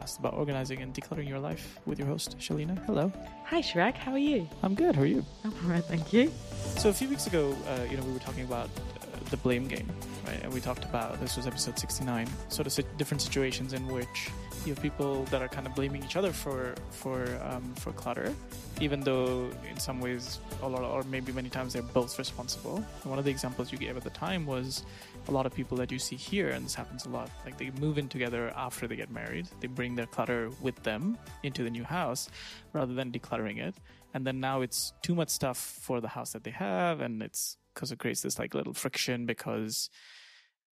podcast about organizing and decluttering your life with your host, Shelina. Hello. Hi, Shrek. How are you? I'm good. How are you? I'm all right, thank you. So a few weeks ago, uh, you know, we were talking about uh, the blame game, right? And we talked about this was episode 69, sort of different situations in which you have people that are kind of blaming each other for for um, for clutter, even though in some ways, lot, or maybe many times, they're both responsible. And one of the examples you gave at the time was a lot of people that you see here, and this happens a lot. Like they move in together after they get married, they bring their clutter with them into the new house, rather than decluttering it. And then now it's too much stuff for the house that they have, and it's because it creates this like little friction because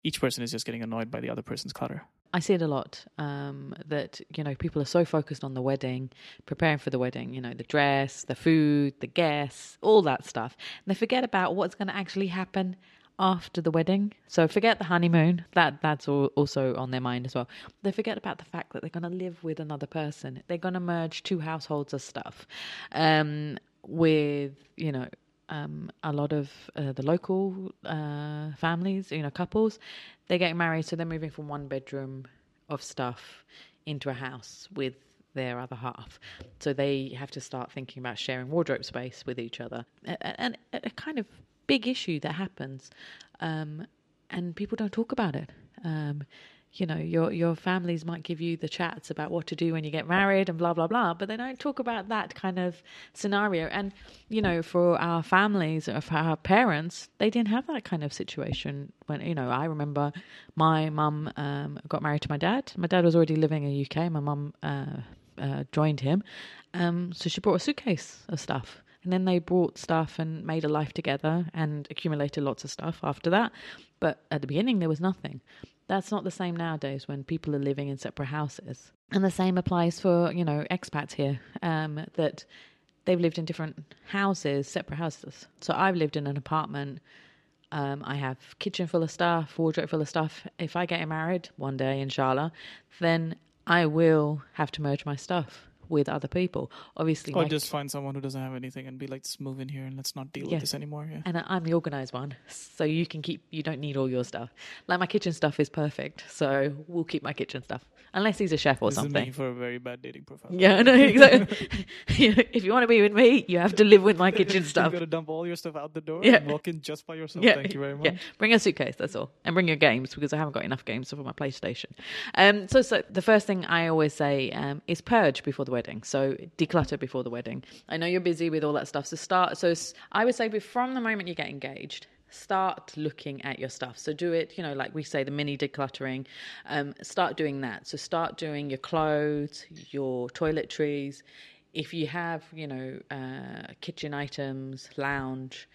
each person is just getting annoyed by the other person's clutter. I see it a lot um, that, you know, people are so focused on the wedding, preparing for the wedding, you know, the dress, the food, the guests, all that stuff. And they forget about what's going to actually happen after the wedding. So forget the honeymoon. That that's also on their mind as well. They forget about the fact that they're going to live with another person. They're going to merge two households of stuff um, with, you know, um, a lot of uh, the local uh, families, you know, couples, they're getting married, so they're moving from one bedroom of stuff into a house with their other half. So they have to start thinking about sharing wardrobe space with each other, and a, a, kind of big issue that happens, um, and people don't talk about it. Um, you know your your families might give you the chats about what to do when you get married and blah blah blah but they don't talk about that kind of scenario. And you know for our families or for our parents they didn't have that kind of situation when you know i remember my mum um, got married to my dad. My dad was already living in the uk my mum uh, uh, joined him. Um, so she brought a suitcase of stuff. And then they brought stuff and made a life together and accumulated lots of stuff after that. But at the beginning there was nothing that's not the same nowadays when people are living in separate houses. And the same applies for, you know, expats here, um, that they've lived in different houses, separate houses. So I've lived in an apartment. Um, I have kitchen full of stuff, wardrobe full of stuff. If I get married one day, inshallah, then I will have to merge my stuff with other people. Obviously, or my- just find someone who doesn't have anything and be like, "Just move in here and let's not deal Yeah. with this anymore." Yeah. and I'm the organized one, so you can keep. You don't need all your stuff. Like my kitchen stuff is perfect, so we'll keep my kitchen stuff, unless he's a chef or this is something. for a very bad dating profile. Yeah, no, exactly. if you want to be with me, you have to live with my kitchen stuff. You've got to dump all your stuff out the door Yeah. and walk in just by yourself. Yeah, Thank you very much. Yeah, bring a suitcase. That's all, and bring your games because I haven't got enough games for my PlayStation. Um, so, so the first thing I always say um, is purge before the wedding. So declutter before the wedding. I know you're busy with all that stuff, so start. So I would say, from the moment you get engaged. Start looking at your stuff. So do it, you know, like we say, the mini decluttering. Um, start doing that. So start doing your clothes, your toiletries. If you have, you know, uh, kitchen items, lounge,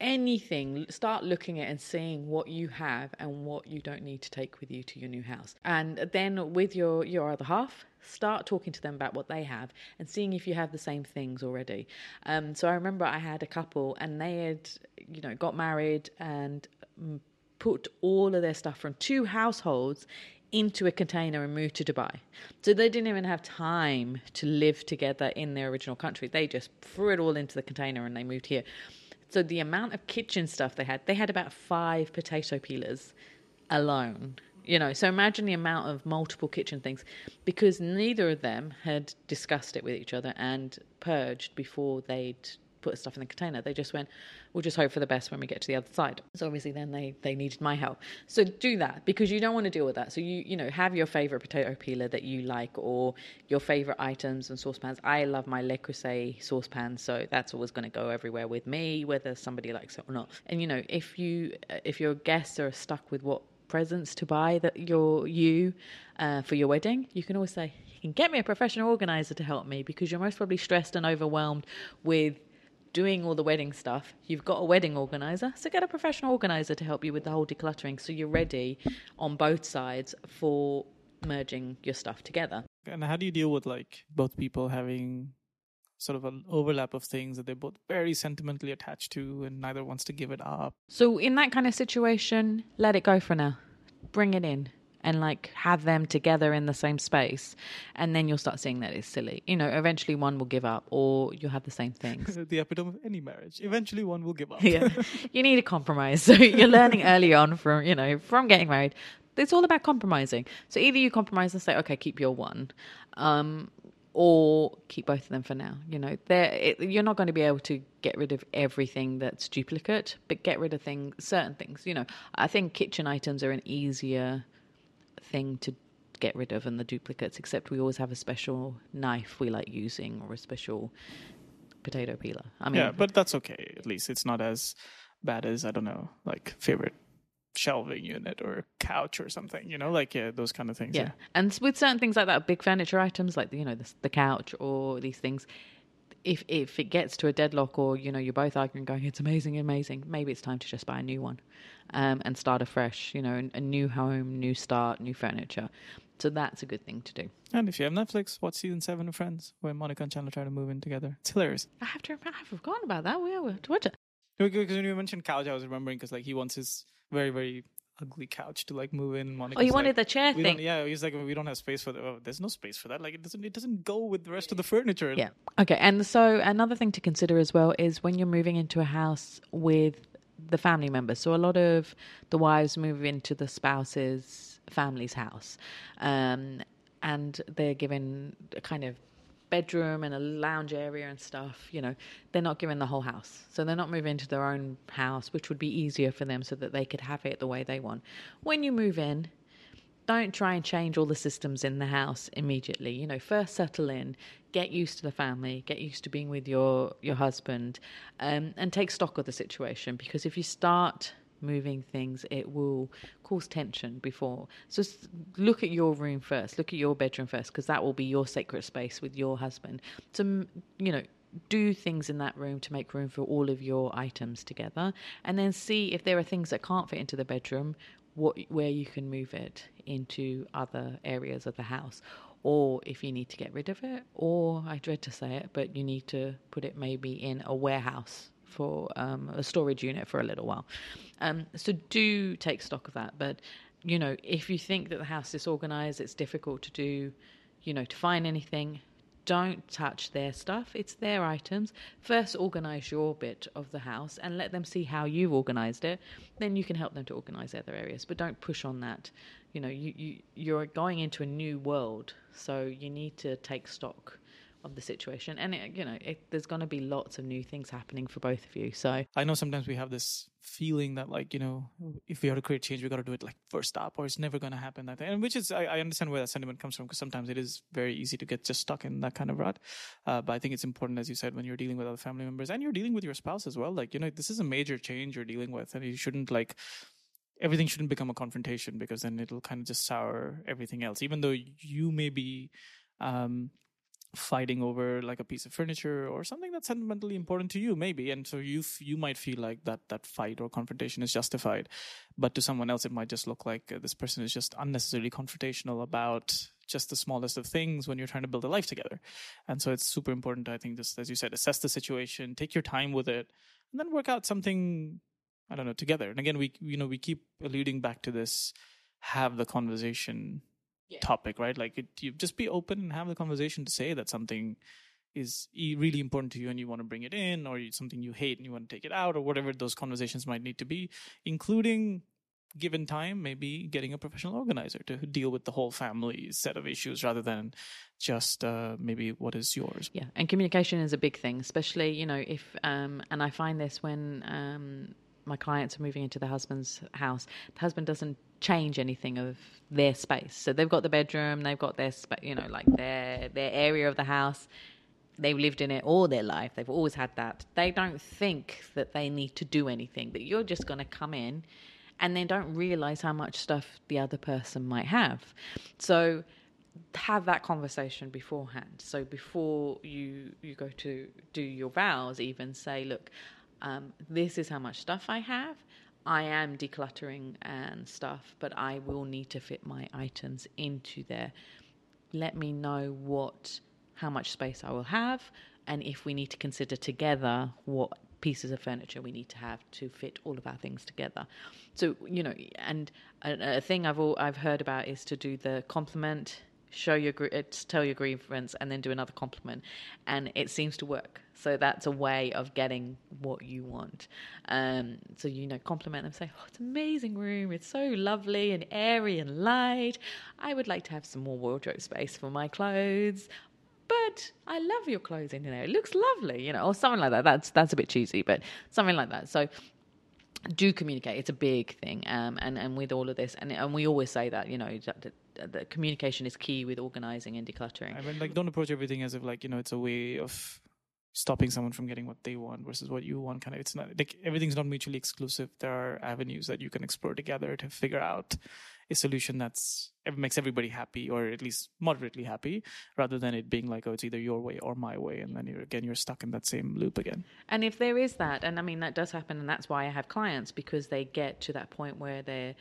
anything start looking at and seeing what you have and what you don't need to take with you to your new house and then with your your other half start talking to them about what they have and seeing if you have the same things already um, so i remember i had a couple and they had you know got married and mm, put all of their stuff from two households into a container and moved to Dubai. So they didn't even have time to live together in their original country. They just threw it all into the container and they moved here. So the amount of kitchen stuff they had, they had about five potato peelers alone. You know, so imagine the amount of multiple kitchen things because neither of them had discussed it with each other and purged before they'd put stuff in the container. They just went, we'll just hope for the best when we get to the other side. So obviously then they, they needed my help. So do that because you don't want to deal with that. So you, you know, have your favorite potato peeler that you like or your favorite items and saucepans. I love my Le Creuset saucepan. So that's always going to go everywhere with me, whether somebody likes it or not. And you know, if you, if your guests are stuck with what presents to buy that you're you uh, for your wedding, you can always say, you can get me a professional organizer to help me because you're most probably stressed and overwhelmed with doing all the wedding stuff. You've got a wedding organizer, so get a professional organizer to help you with the whole decluttering so you're ready on both sides for merging your stuff together. And how do you deal with like both people having sort of an overlap of things that they're both very sentimentally attached to and neither wants to give it up? So in that kind of situation, let it go for now. Bring it in and like have them together in the same space and then you'll start seeing that it's silly. You know, eventually one will give up or you'll have the same things. the epitome of any marriage. Eventually one will give up. yeah. You need a compromise. So you're learning early on from, you know, from getting married. it's all about compromising. So either you compromise and say, okay, keep your one, um, or keep both of them for now. You know, it, you're not going to be able to get rid of everything that's duplicate, but get rid of things, certain things. You know, I think kitchen items are an easier thing to get rid of and the duplicates. Except we always have a special knife we like using or a special potato peeler. I mean, yeah, but that's okay. At least it's not as bad as I don't know, like favorite shelving unit or couch or something you know like yeah those kind of things yeah, yeah. and with certain things like that big furniture items like you know the, the couch or these things if if it gets to a deadlock or you know you're both arguing going it's amazing amazing maybe it's time to just buy a new one um, and start afresh you know a new home new start new furniture. So that's a good thing to do. And if you have netflix watch season 7 of friends where monica and chandler try to move in together. It's hilarious. I have to remember i've forgotten about that. We have to watch it. Because when you mentioned couch i was remembering because like he wants his very very ugly couch to like move in. Monica oh, you wanted like, the chair thing. Yeah, he's like, we don't have space for that. Oh, there's no space for that. Like it doesn't it doesn't go with the rest of the furniture. Yeah. Okay. And so another thing to consider as well is when you're moving into a house with the family members. So a lot of the wives move into the spouse's family's house, um, and they're given a kind of bedroom and a lounge area and stuff, you know, they're not given the whole house. So they're not moving into their own house, which would be easier for them so that they could have it the way they want. When you move in, don't try and change all the systems in the house immediately. You know, first settle in, get used to the family, get used to being with your your husband, um, and take stock of the situation. Because if you start moving things, it will cause tension before. So look at your room first, look at your bedroom first, because that will be your sacred space with your husband. So, you know, do things in that room to make room for all of your items together and then see if there are things that can't fit into the bedroom what where you can move it into other areas of the house or if you need to get rid of it or I dread to say it but you need to put it maybe in a warehouse for um, a storage unit for a little while. Um, so do take stock of that. But you know, if you think that the house is organized, it's difficult to do, you know, to find anything. Don't touch their stuff. It's their items. First, organize your bit of the house and let them see how you've organized it. Then you can help them to organize other areas. But don't push on that. You know, you, you you're going into a new world, so you need to take stock of the situation. And it, you know it, there's going to be lots of new things happening for both of you so. I know sometimes we have this feeling that like you know if we are to create change we got to do it like first stop or it's never going to happen that. Thing, and which is I, I, understand where that sentiment comes from because sometimes it is very easy to get just stuck in that kind of rut. Uh, but i think it's important as you said when you're dealing with other family members and you're dealing with your spouse as well like you know this is a major change you're dealing with and you shouldn't like everything shouldn't become a confrontation because then it'll kind of just sour everything else. Even though you may be um, fighting over like a piece of furniture or something that's sentimentally important to you maybe. And so you f- you might feel like that that fight or confrontation is justified. But to someone else it might just look like uh, this person is just unnecessarily confrontational about just the smallest of things when you're trying to build a life together. And so it's super important i think just as you said assess the situation take your time with it and then work out something i don't know together. And again we you know we keep alluding back to this have the conversation yeah. topic, right? Like it, you just be open and have the conversation to say that something is really important to you and you want to bring it in, or something you hate and you want to take it out, or whatever those conversations might need to be, including given time, maybe getting a professional organizer to deal with the whole family set of issues rather than just uh, maybe what is yours. Yeah, and communication is a big thing, especially you know if um, and I find this when um, my clients are moving into the husband's house, the husband doesn't change anything of their space. So they've got the bedroom, they've got their you know like their their area of the house. They've lived in it all their life. They've always had that. They don't think that they need to do anything. That you're just going to come in, and they don't realize how much stuff the other person might have. So have that conversation beforehand. So before you you go to do your vows, even say, look, um, this is how much stuff I have. I am decluttering and stuff, but I will need to fit my items into there. Let me know what how much space I will have and if we need to consider together what pieces of furniture we need to have to fit all of our things together. So, you know, and a, a thing I've all, I've heard about is to do the compliment show your gr- tell your grievance, and then do another compliment, and it seems to work. So that's a way of getting what you want. Um, so you know, compliment them, say, "Oh, it's amazing room. It's so lovely and airy and light. I would like to have some more wardrobe space for my clothes." But I love your clothes in there. It looks lovely, you know, or something like that. That's that's a bit cheesy, but something like that. So do communicate. It's a big thing, um, and and with all of this, and and we always say that you know that communication is key with organizing and decluttering. I mean, like, don't approach everything as if like you know it's a way of stopping someone from getting what they want versus what you want. Kind of, it's not like everything's not mutually exclusive. There are avenues that you can explore together to figure out a solution that's makes everybody happy or at least moderately happy rather than it being like oh it's either your way or my way and then you're again you're stuck in that same loop again And if there is that, and I mean that does happen, and that's why I have clients because they get to that point where they're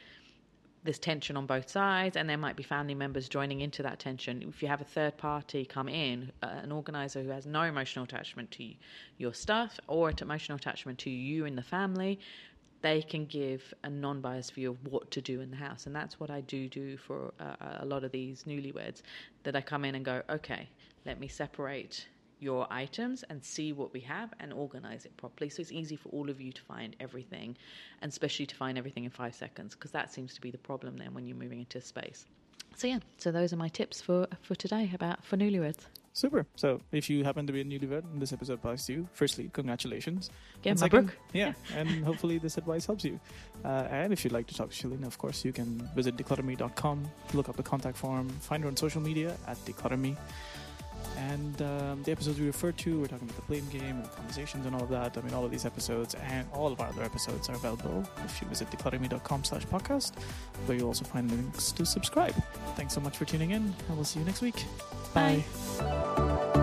there's tension on both sides, and there might be family members joining into that tension. If you have a third party come in, uh, an organizer who has no emotional attachment to your stuff or an emotional attachment to you and the family, they can give a non-biased view of what to do in the house, and that's what I do do for uh, a lot of these newlyweds. That I come in and go, okay, let me separate your items and see what we have and organize it properly. So it's easy for all of you to find everything and especially to find everything in five seconds because that seems to be the problem then when you're moving into space. So yeah so those are my tips for for today about for newlyweds. Super. So if you happen to be a newlywed and this episode applies to you. Firstly congratulations. Get And my second- book yeah and hopefully this advice helps you. Uh, and if you'd like to talk to Shelina of course you can visit decluttrme.com look up the contact form find her on social media at decluttrme and um, the episodes we refer to, we're talking about the blame game and conversations and all of that. I mean, all of these episodes and all of our other episodes are available if you visit decluttrme.com slash podcast, where you'll also find links to subscribe. Thanks so much for tuning in, and we'll see you next week. Bye. Bye.